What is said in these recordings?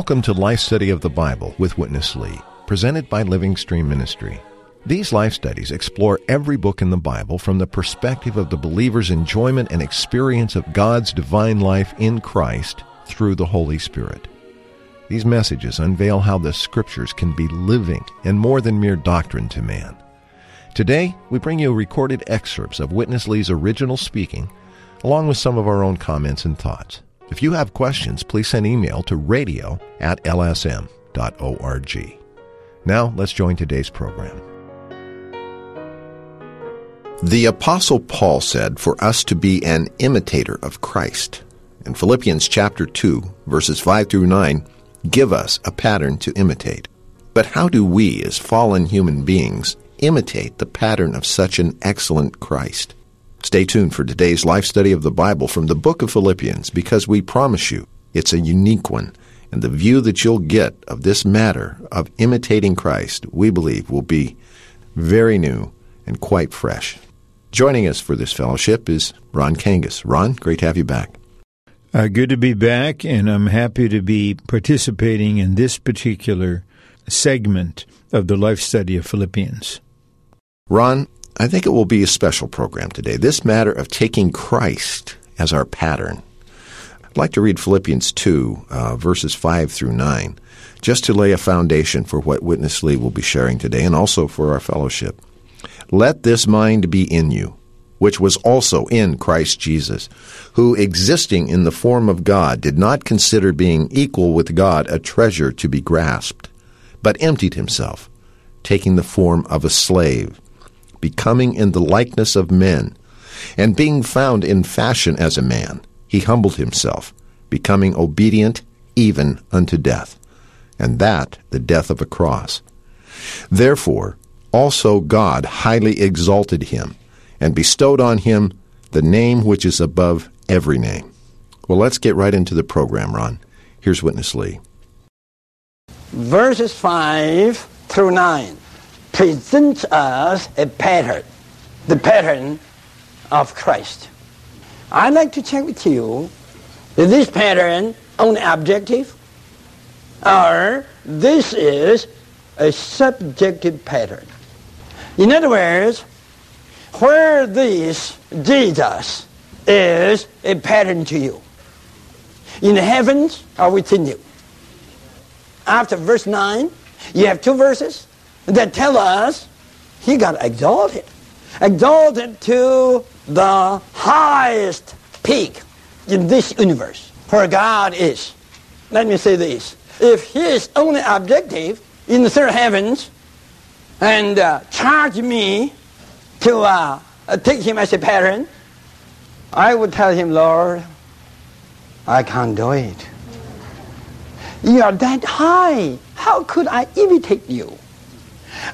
Welcome to Life Study of the Bible with Witness Lee, presented by Living Stream Ministry. These life studies explore every book in the Bible from the perspective of the believer's enjoyment and experience of God's divine life in Christ through the Holy Spirit. These messages unveil how the Scriptures can be living and more than mere doctrine to man. Today, we bring you recorded excerpts of Witness Lee's original speaking, along with some of our own comments and thoughts. If you have questions, please send email to radio at lsm.org. Now, let's join today's program. The Apostle Paul said for us to be an imitator of Christ. In Philippians chapter 2, verses 5 through 9, give us a pattern to imitate. But how do we, as fallen human beings, imitate the pattern of such an excellent Christ? Stay tuned for today's life study of the Bible from the book of Philippians because we promise you it's a unique one. And the view that you'll get of this matter of imitating Christ, we believe, will be very new and quite fresh. Joining us for this fellowship is Ron Kangas. Ron, great to have you back. Uh, good to be back, and I'm happy to be participating in this particular segment of the life study of Philippians. Ron, I think it will be a special program today. This matter of taking Christ as our pattern. I'd like to read Philippians 2, uh, verses 5 through 9, just to lay a foundation for what Witness Lee will be sharing today and also for our fellowship. Let this mind be in you, which was also in Christ Jesus, who, existing in the form of God, did not consider being equal with God a treasure to be grasped, but emptied himself, taking the form of a slave becoming in the likeness of men. And being found in fashion as a man, he humbled himself, becoming obedient even unto death, and that the death of a cross. Therefore, also God highly exalted him, and bestowed on him the name which is above every name. Well, let's get right into the program, Ron. Here's Witness Lee. Verses 5 through 9 presents us a pattern, the pattern of Christ. I'd like to check with you, is this pattern only objective? Or this is a subjective pattern? In other words, where this Jesus is a pattern to you, in the heavens or within you. After verse 9, you have two verses that tell us he got exalted. Exalted to the highest peak in this universe where God is. Let me say this. If his only objective in the third heavens and uh, charge me to uh, take him as a parent, I would tell him, Lord, I can't do it. You are that high. How could I imitate you?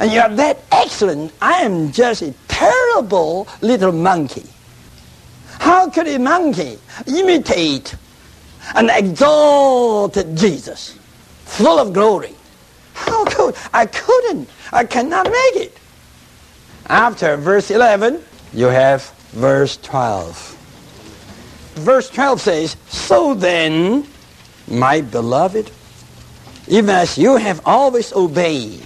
And you are that excellent. I am just a terrible little monkey. How could a monkey imitate an exalted Jesus, full of glory? How could I couldn't. I cannot make it. After verse 11, you have verse 12. Verse 12 says, So then, my beloved, even as you have always obeyed,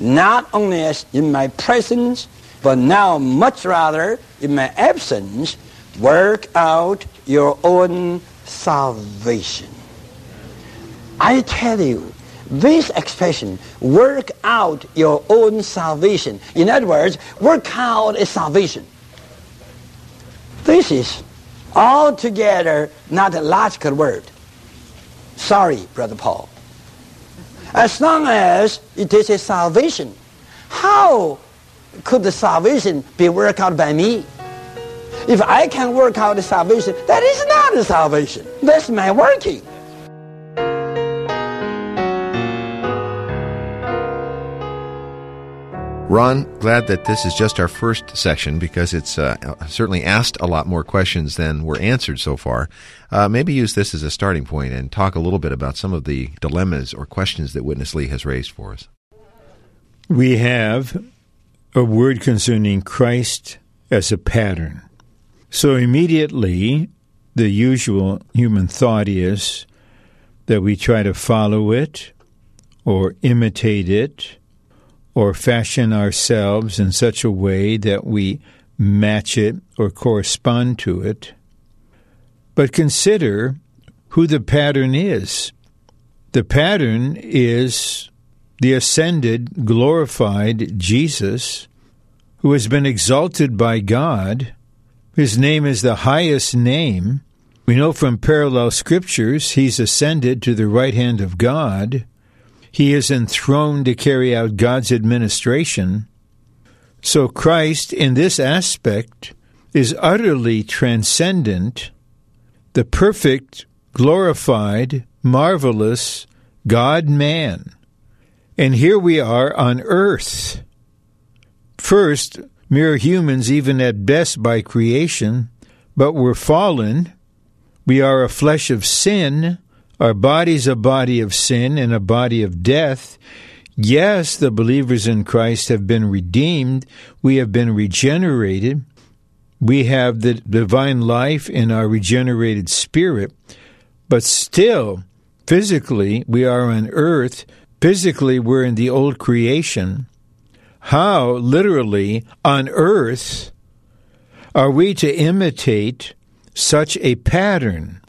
not only as in my presence, but now much rather in my absence, work out your own salvation. I tell you, this expression, work out your own salvation. In other words, work out a salvation. This is altogether not a logical word. Sorry, Brother Paul. As long as it is a salvation, how could the salvation be worked out by me? If I can work out the salvation, that is not a salvation. That's my working. Ron, glad that this is just our first section because it's uh, certainly asked a lot more questions than were answered so far. Uh, maybe use this as a starting point and talk a little bit about some of the dilemmas or questions that Witness Lee has raised for us. We have a word concerning Christ as a pattern. So immediately, the usual human thought is that we try to follow it or imitate it or fashion ourselves in such a way that we match it or correspond to it. But consider who the pattern is. The pattern is the ascended, glorified Jesus, who has been exalted by God. His name is the highest name. We know from parallel scriptures he's ascended to the right hand of God. He is enthroned to carry out God's administration. So Christ, in this aspect, is utterly transcendent, the perfect, glorified, marvelous God man. And here we are on earth. First, mere humans, even at best by creation, but we're fallen. We are a flesh of sin our body's a body of sin and a body of death. Yes, the believers in Christ have been redeemed. We have been regenerated. We have the divine life in our regenerated spirit. But still, physically, we are on earth. Physically, we're in the old creation. How, literally, on earth, are we to imitate such a pattern?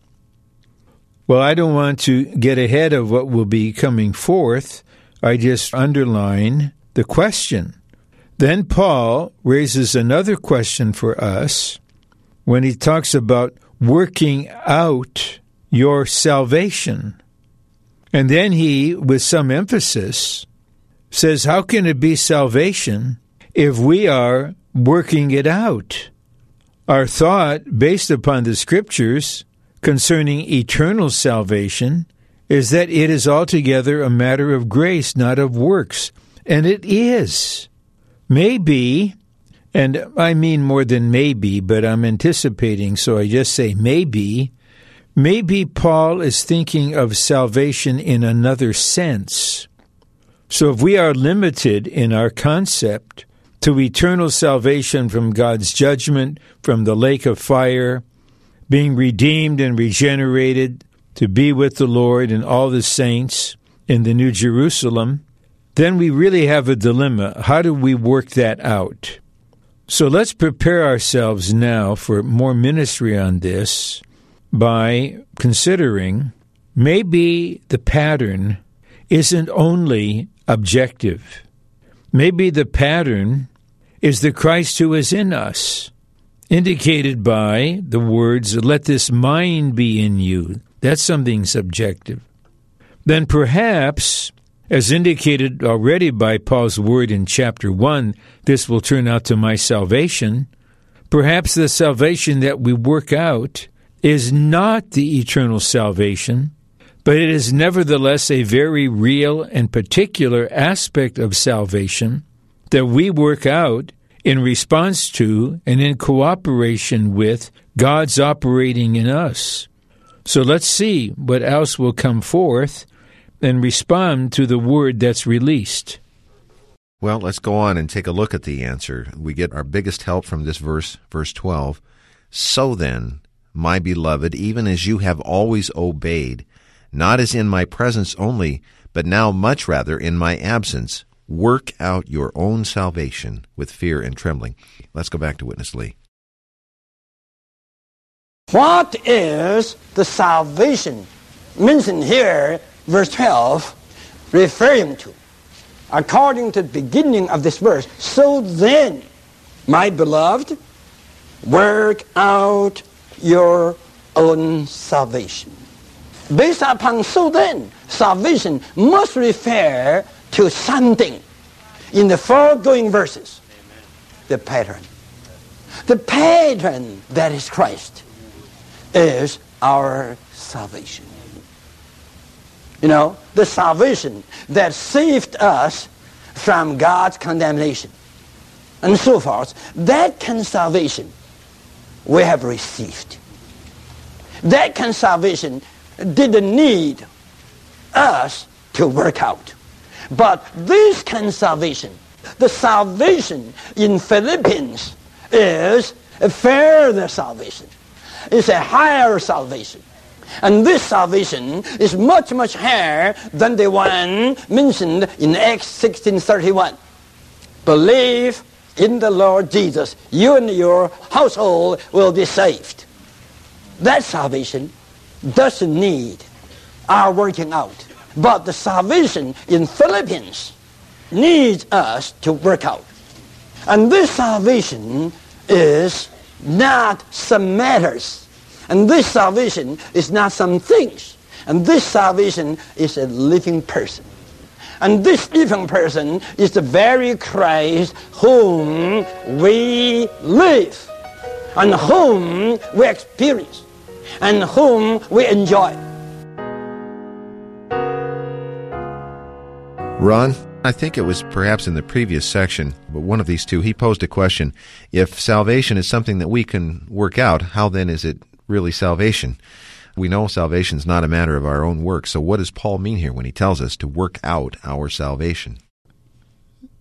Well, I don't want to get ahead of what will be coming forth. I just underline the question. Then Paul raises another question for us when he talks about working out your salvation. And then he, with some emphasis, says, How can it be salvation if we are working it out? Our thought, based upon the scriptures, concerning eternal salvation is that it is altogether a matter of grace, not of works. And it is. Maybe, and I mean more than maybe, but I'm anticipating, so I just say maybe. Maybe Paul is thinking of salvation in another sense. So if we are limited in our concept to eternal salvation from God's judgment, from the lake of fire, being redeemed and regenerated to be with the Lord and all the saints in the New Jerusalem, then we really have a dilemma. How do we work that out? So let's prepare ourselves now for more ministry on this by considering maybe the pattern isn't only objective. Maybe the pattern is the Christ who is in us indicated by the words, let this mind be in you. That's something subjective. Then perhaps, as indicated already by Paul's word in chapter 1, this will turn out to my salvation. Perhaps the salvation that we work out is not the eternal salvation, but it is nevertheless a very real and particular aspect of salvation that we work out in response to and in cooperation with God's operating in us. So let's see what else will come forth and respond to the word that's released. Well, let's go on and take a look at the answer. We get our biggest help from this verse, verse 12. So then, my beloved, even as you have always obeyed, not as in my presence only, but now much rather in my absence, Work out your own salvation with fear and trembling. Let's go back to Witness Lee. What is the salvation mentioned here, verse 12, referring to? According to the beginning of this verse, so then, my beloved, work out your own salvation. Based upon so then, salvation must refer to something in the foregoing verses. The pattern. The pattern that is Christ is our salvation. You know, the salvation that saved us from God's condemnation and so forth. That kind of salvation we have received. That kind of salvation didn't need us to work out. But this kind of salvation, the salvation in Philippians is a further salvation. It's a higher salvation. And this salvation is much, much higher than the one mentioned in Acts 16.31. Believe in the Lord Jesus. You and your household will be saved. That salvation doesn't need our working out. But the salvation in Philippians needs us to work out. And this salvation is not some matters. And this salvation is not some things. And this salvation is a living person. And this living person is the very Christ whom we live and whom we experience and whom we enjoy. Ron, I think it was perhaps in the previous section, but one of these two, he posed a question. If salvation is something that we can work out, how then is it really salvation? We know salvation is not a matter of our own work. So what does Paul mean here when he tells us to work out our salvation?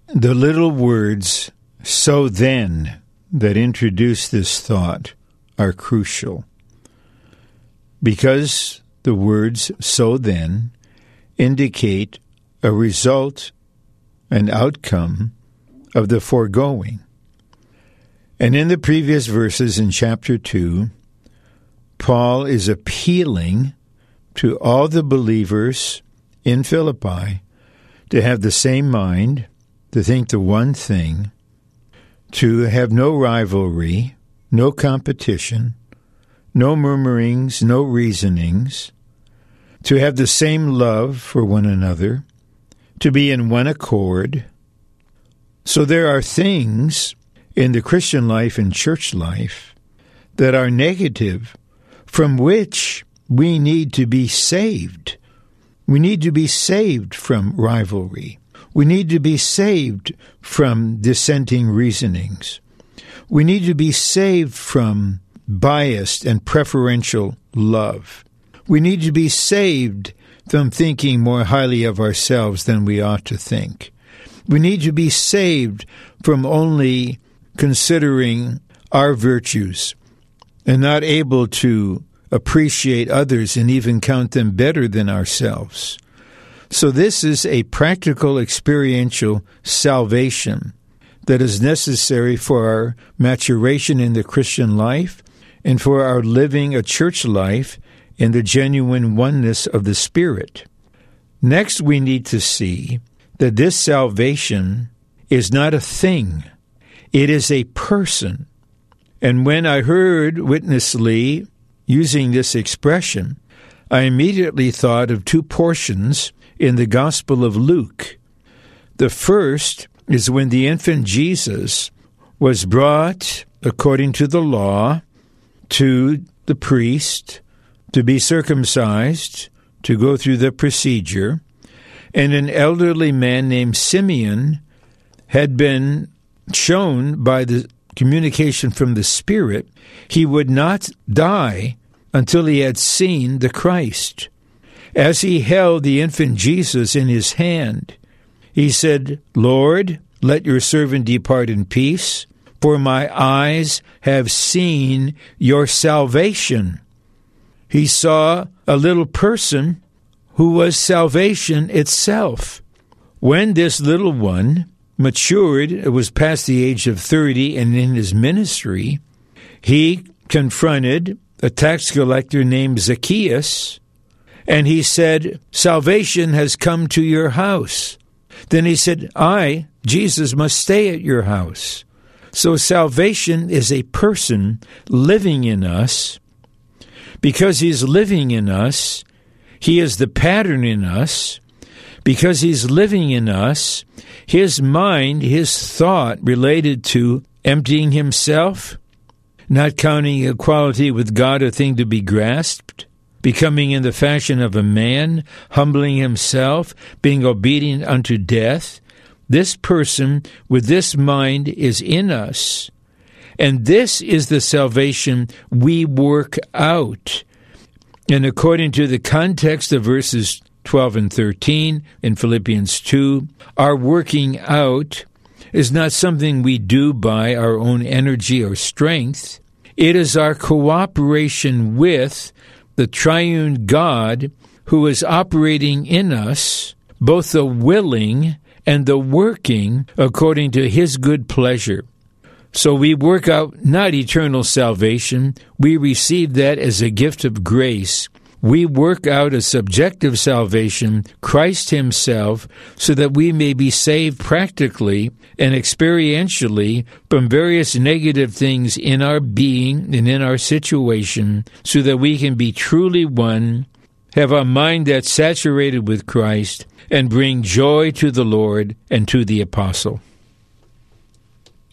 The little words, so then, that introduce this thought are crucial. Because the words, so then, indicate a result, an outcome of the foregoing. And in the previous verses in chapter 2, Paul is appealing to all the believers in Philippi to have the same mind, to think the one thing, to have no rivalry, no competition, no murmurings, no reasonings, to have the same love for one another, to be in one accord. So there are things in the Christian life and church life that are negative from which we need to be saved. We need to be saved from rivalry. We need to be saved from dissenting reasonings. We need to be saved from biased and preferential love. We need to be saved from thinking more highly of ourselves than we ought to think. We need to be saved from only considering our virtues and not able to appreciate others and even count them better than ourselves. So, this is a practical experiential salvation that is necessary for our maturation in the Christian life and for our living a church life in the genuine oneness of the Spirit. Next, we need to see that this salvation is not a thing, it is a person. And when I heard Witness Lee using this expression, I immediately thought of two portions in the Gospel of Luke. The first is when the infant Jesus was brought, according to the law, to the priest to be circumcised, to go through the procedure, and an elderly man named Simeon had been shown by the communication from the Spirit he would not die until he had seen the Christ. As he held the infant Jesus in his hand, he said, Lord, let your servant depart in peace, for my eyes have seen your salvation. He saw a little person who was salvation itself. When this little one matured, it was past the age of 30 and in his ministry, he confronted a tax collector named Zacchaeus and he said, Salvation has come to your house. Then he said, I, Jesus, must stay at your house. So salvation is a person living in us. Because he's living in us, he is the pattern in us. Because he's living in us, his mind, his thought related to emptying himself, not counting equality with God a thing to be grasped, becoming in the fashion of a man, humbling himself, being obedient unto death, this person with this mind is in us. And this is the salvation we work out. And according to the context of verses 12 and 13 in Philippians 2, our working out is not something we do by our own energy or strength. It is our cooperation with the triune God who is operating in us both the willing and the working according to his good pleasure. So we work out not eternal salvation, we receive that as a gift of grace. We work out a subjective salvation, Christ Himself, so that we may be saved practically and experientially from various negative things in our being and in our situation, so that we can be truly one, have our mind that's saturated with Christ, and bring joy to the Lord and to the apostle.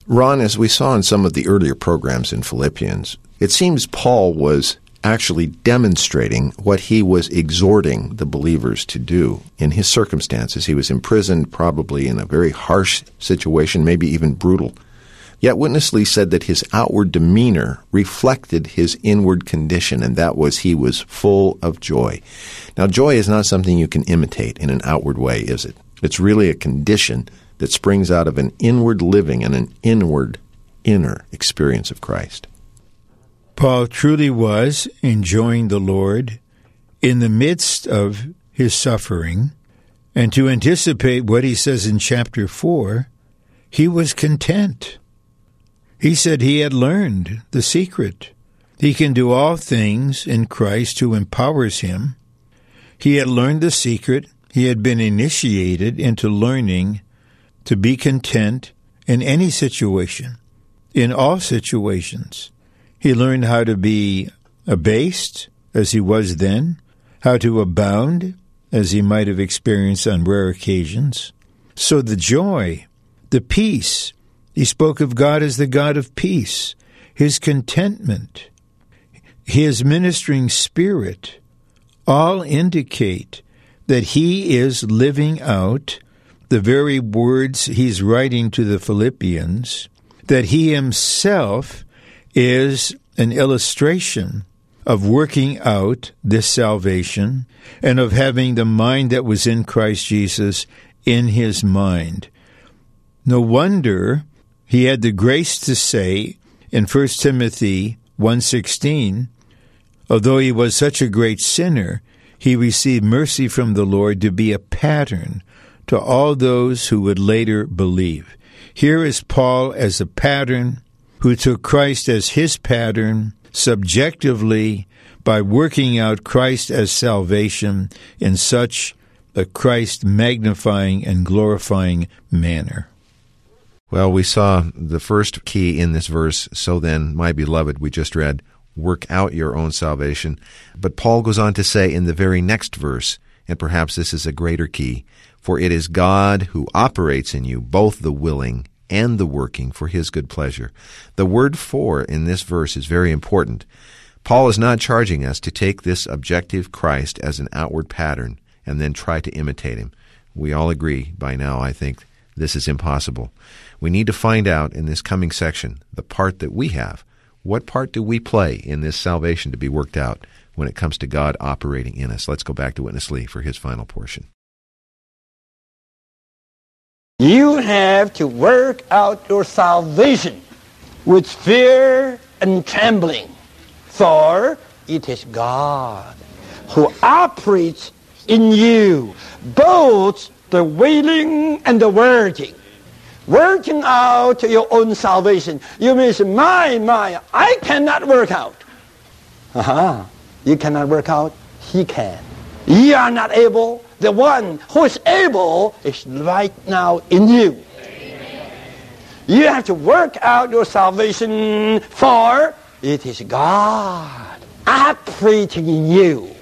Ron, as we saw in some of the earlier programs in Philippians, it seems Paul was actually demonstrating what he was exhorting the believers to do in his circumstances. He was imprisoned, probably in a very harsh situation, maybe even brutal. Yet Witness Lee said that his outward demeanor reflected his inward condition, and that was he was full of joy. Now, joy is not something you can imitate in an outward way, is it? It's really a condition that springs out of an inward living and an inward, inner experience of Christ. Paul truly was enjoying the Lord in the midst of his suffering, and to anticipate what he says in chapter 4, he was content. He said he had learned the secret. He can do all things in Christ who empowers him. He had learned the secret. He had been initiated into learning to be content in any situation, in all situations. He learned how to be abased as he was then, how to abound as he might have experienced on rare occasions. So the joy, the peace, he spoke of God as the God of peace, his contentment, his ministering spirit, all indicate that he is living out the very words he's writing to the Philippians, that he himself is an illustration of working out this salvation and of having the mind that was in Christ Jesus in his mind. No wonder he had the grace to say in 1 Timothy 1:16, although he was such a great sinner, he received mercy from the Lord to be a pattern to all those who would later believe. Here is Paul as a pattern who took Christ as his pattern subjectively by working out Christ as salvation in such a Christ magnifying and glorifying manner. Well, we saw the first key in this verse. So then, my beloved, we just read, work out your own salvation. But Paul goes on to say in the very next verse, and perhaps this is a greater key, for it is God who operates in you both the willing and the working for his good pleasure. The word for in this verse is very important. Paul is not charging us to take this objective Christ as an outward pattern and then try to imitate him. We all agree by now, I think, this is impossible. We need to find out in this coming section the part that we have. What part do we play in this salvation to be worked out when it comes to God operating in us? Let's go back to Witness Lee for his final portion. You have to work out your salvation with fear and trembling, for it is God who operates in you both the willing and the working. Working out your own salvation. You may say, my, my, I cannot work out. Uh-huh. You cannot work out. He can. You are not able. The one who is able is right now in you. You have to work out your salvation for it is God operating in you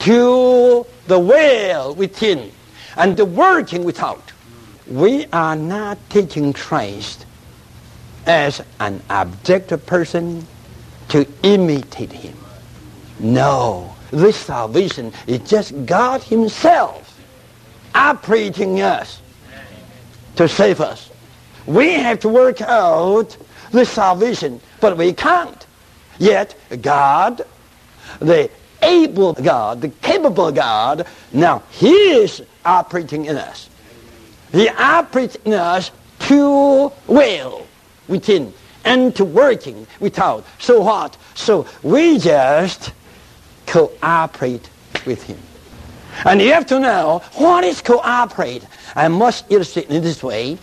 to the will within and the working without. We are not taking Christ as an objective person to imitate him. No this salvation is just God himself operating us to save us. We have to work out this salvation, but we can't. Yet God, the able God, the capable God, now He is operating in us. He operates in us to will within and to working without. So what? So we just cooperate with him. And you have to know what is cooperate. I must illustrate in this way.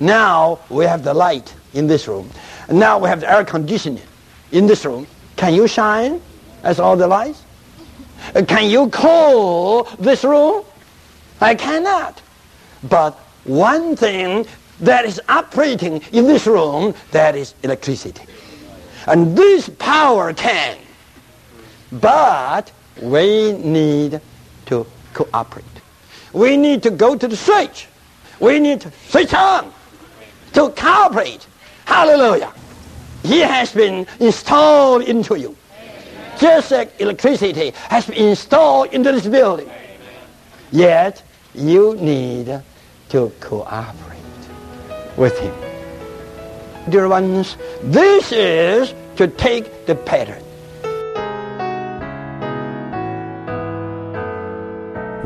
Now we have the light in this room. Now we have the air conditioning in this room. Can you shine as all the lights? Uh, can you cool this room? I cannot. But one thing that is operating in this room, that is electricity. And this power can. But we need to cooperate. We need to go to the switch. We need to switch on to cooperate. Hallelujah. He has been installed into you. Just like electricity has been installed into this building. Yet, you need to cooperate with him. Dear ones, this is to take the pattern.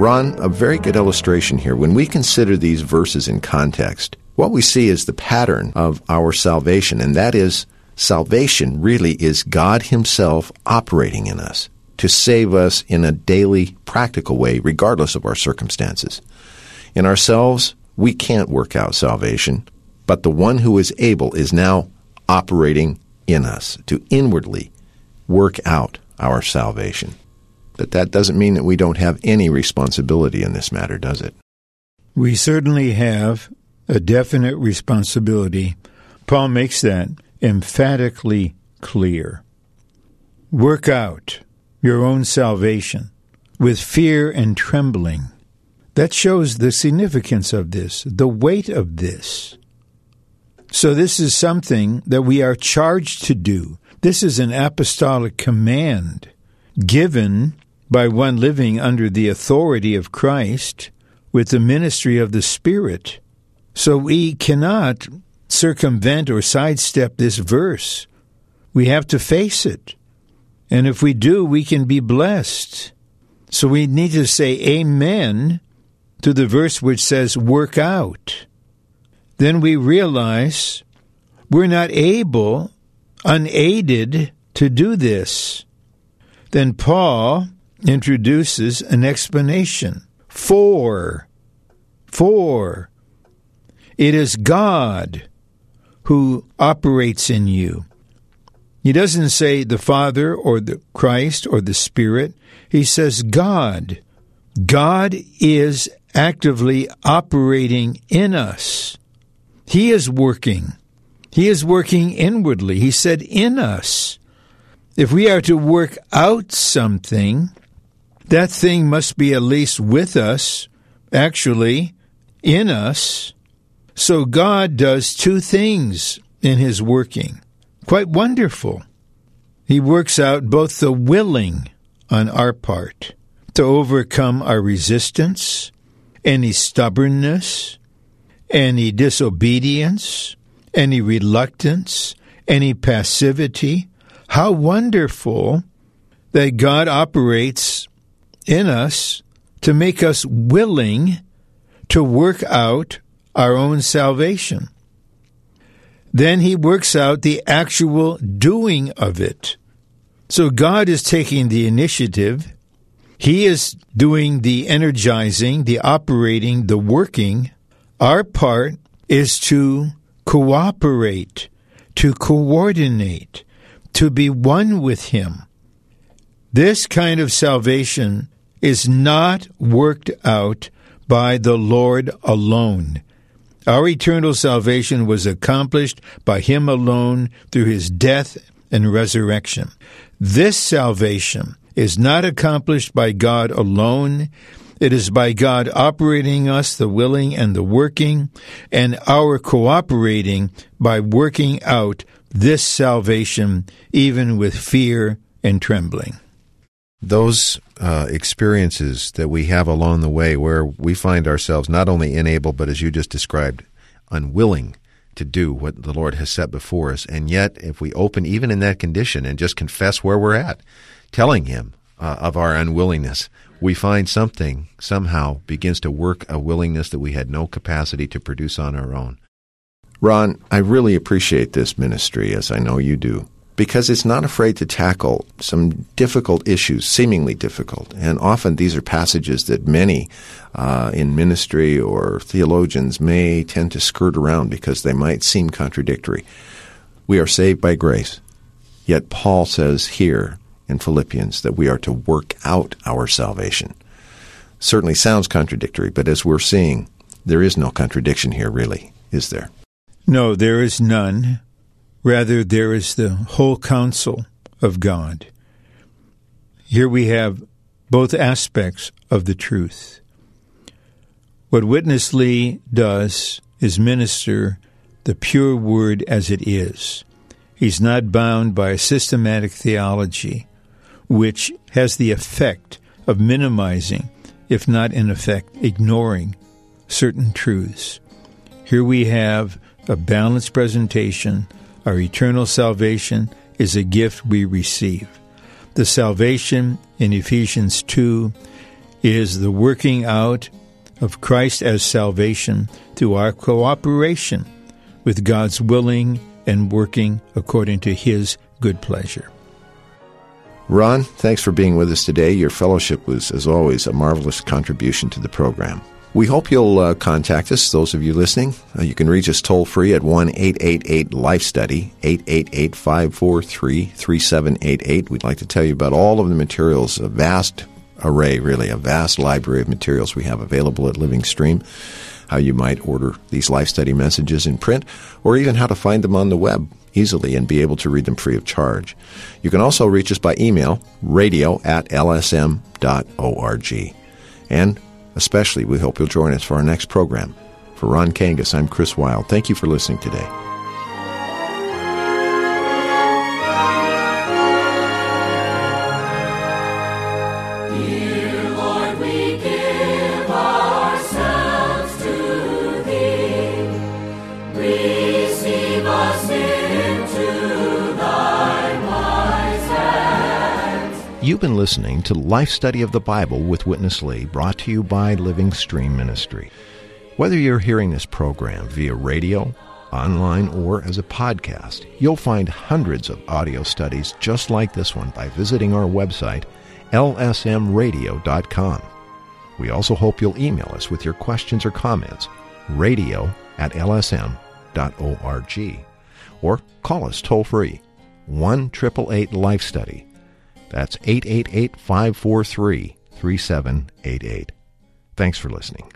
Ron, a very good illustration here. When we consider these verses in context, what we see is the pattern of our salvation, and that is salvation really is God Himself operating in us to save us in a daily, practical way, regardless of our circumstances. In ourselves, we can't work out salvation, but the one who is able is now operating in us to inwardly work out our salvation. But that doesn't mean that we don't have any responsibility in this matter, does it? We certainly have a definite responsibility. Paul makes that emphatically clear. Work out your own salvation with fear and trembling. That shows the significance of this, the weight of this. So, this is something that we are charged to do. This is an apostolic command given by one living under the authority of Christ with the ministry of the Spirit. So, we cannot circumvent or sidestep this verse. We have to face it. And if we do, we can be blessed. So we need to say amen to the verse which says, work out. Then we realize we're not able, unaided, to do this. Then Paul introduces an explanation. For, for, it is God who operates in you. He doesn't say the Father or the Christ or the Spirit. He says God. God is actively operating in us. He is working. He is working inwardly. He said in us. If we are to work out something, that thing must be at least with us, actually, in us. So God does two things in his working. Quite wonderful. He works out both the willing on our part to overcome our resistance, any stubbornness, any disobedience, any reluctance, any passivity. How wonderful that God operates in us to make us willing to work out our own salvation. Then he works out the actual doing of it. So God is taking the initiative. He is doing the energizing, the operating, the working. Our part is to cooperate, to coordinate, to be one with Him. This kind of salvation is not worked out by the Lord alone. Our eternal salvation was accomplished by Him alone through His death and resurrection. This salvation is not accomplished by God alone. It is by God operating us, the willing and the working, and our cooperating by working out this salvation, even with fear and trembling. Those uh, experiences that we have along the way where we find ourselves not only unable, but as you just described, unwilling to do what the Lord has set before us. And yet, if we open even in that condition and just confess where we're at, telling Him uh, of our unwillingness, we find something somehow begins to work a willingness that we had no capacity to produce on our own. Ron, I really appreciate this ministry, as I know you do because it's not afraid to tackle some difficult issues, seemingly difficult. And often these are passages that many uh, in ministry or theologians may tend to skirt around because they might seem contradictory. We are saved by grace. Yet Paul says here in Philippians that we are to work out our salvation. Certainly sounds contradictory, but as we're seeing, there is no contradiction here, really, is there? No, there is none. Rather, there is the whole counsel of God. Here we have both aspects of the truth. What Witness Lee does is minister the pure word as it is. He's not bound by a systematic theology, which has the effect of minimizing, if not in effect ignoring, certain truths. Here we have a balanced presentation our eternal salvation is a gift we receive. The salvation in Ephesians 2 is the working out of Christ as salvation through our cooperation with God's willing and working according to His good pleasure. Ron, thanks for being with us today. Your fellowship was, as always, a marvelous contribution to the program. We hope you'll uh, contact us, those of you listening. Uh, you can reach us toll free at 1 888 Life Study, 888 543 3788. We'd like to tell you about all of the materials, a vast array, really, a vast library of materials we have available at Living Stream, how you might order these Life Study messages in print, or even how to find them on the web easily and be able to read them free of charge. You can also reach us by email, radio at lsm.org. And Especially, we hope you'll join us for our next program. For Ron Kangas, I'm Chris Wild. Thank you for listening today. You've been listening to Life Study of the Bible with Witness Lee, brought to you by Living Stream Ministry. Whether you're hearing this program via radio, online, or as a podcast, you'll find hundreds of audio studies just like this one by visiting our website, lsmradio.com. We also hope you'll email us with your questions or comments, radio at lsm.org, or call us toll free, 1 888 Life Study. That's 888 543 3788. Thanks for listening.